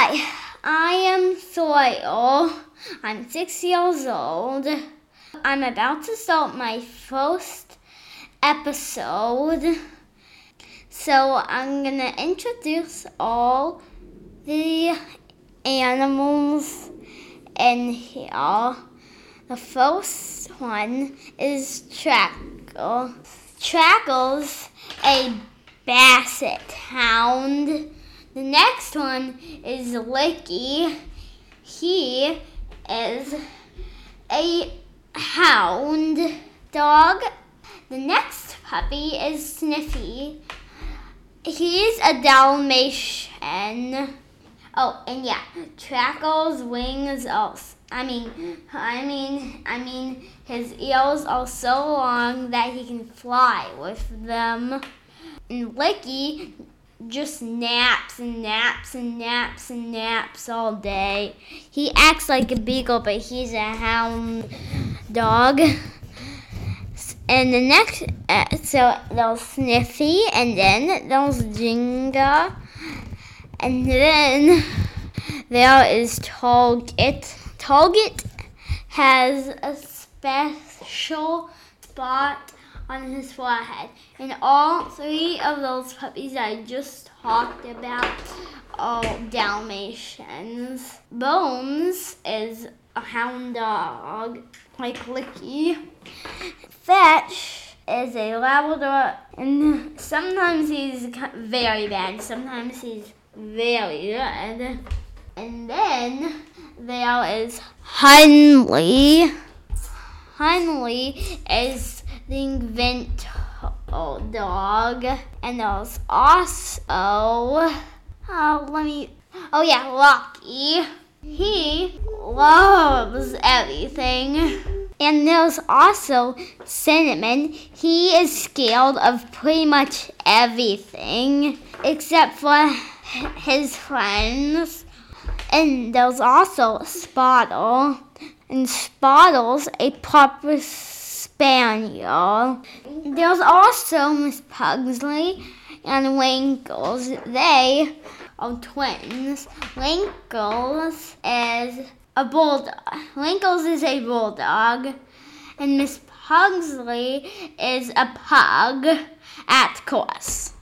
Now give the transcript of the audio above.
Hi, I am Soil. I'm six years old. I'm about to start my first episode. So I'm gonna introduce all the animals in here. The first one is Trackle. Trackle's a basset hound. The next one is Licky. He is a hound dog. The next puppy is Sniffy. He's a Dalmatian. Oh, and yeah, Trackle's wings also. I mean, I mean, I mean, his ears are so long that he can fly with them. And Licky just naps and naps and naps and naps all day. He acts like a beagle, but he's a hound dog. And the next, uh, so there's Sniffy, and then there's Jinga, and then there is Target. Target has a special spot on his forehead. And all three of those puppies I just talked about are Dalmatians. Bones is a hound dog, like Licky. Fetch is a Labrador, and sometimes he's very bad, sometimes he's very good. And then there is Hunley. Hunley is the invent dog. And there's also, oh, let me, oh yeah, Lucky. He loves everything. And there's also Cinnamon. He is scared of pretty much everything except for his friends. And there's also Spottle. And Spottle's a proper Spaniel. There's also Miss Pugsley and Winkles. They are twins. Winkles is a bulldog. Winkles is a bulldog. And Miss Pugsley is a pug at course.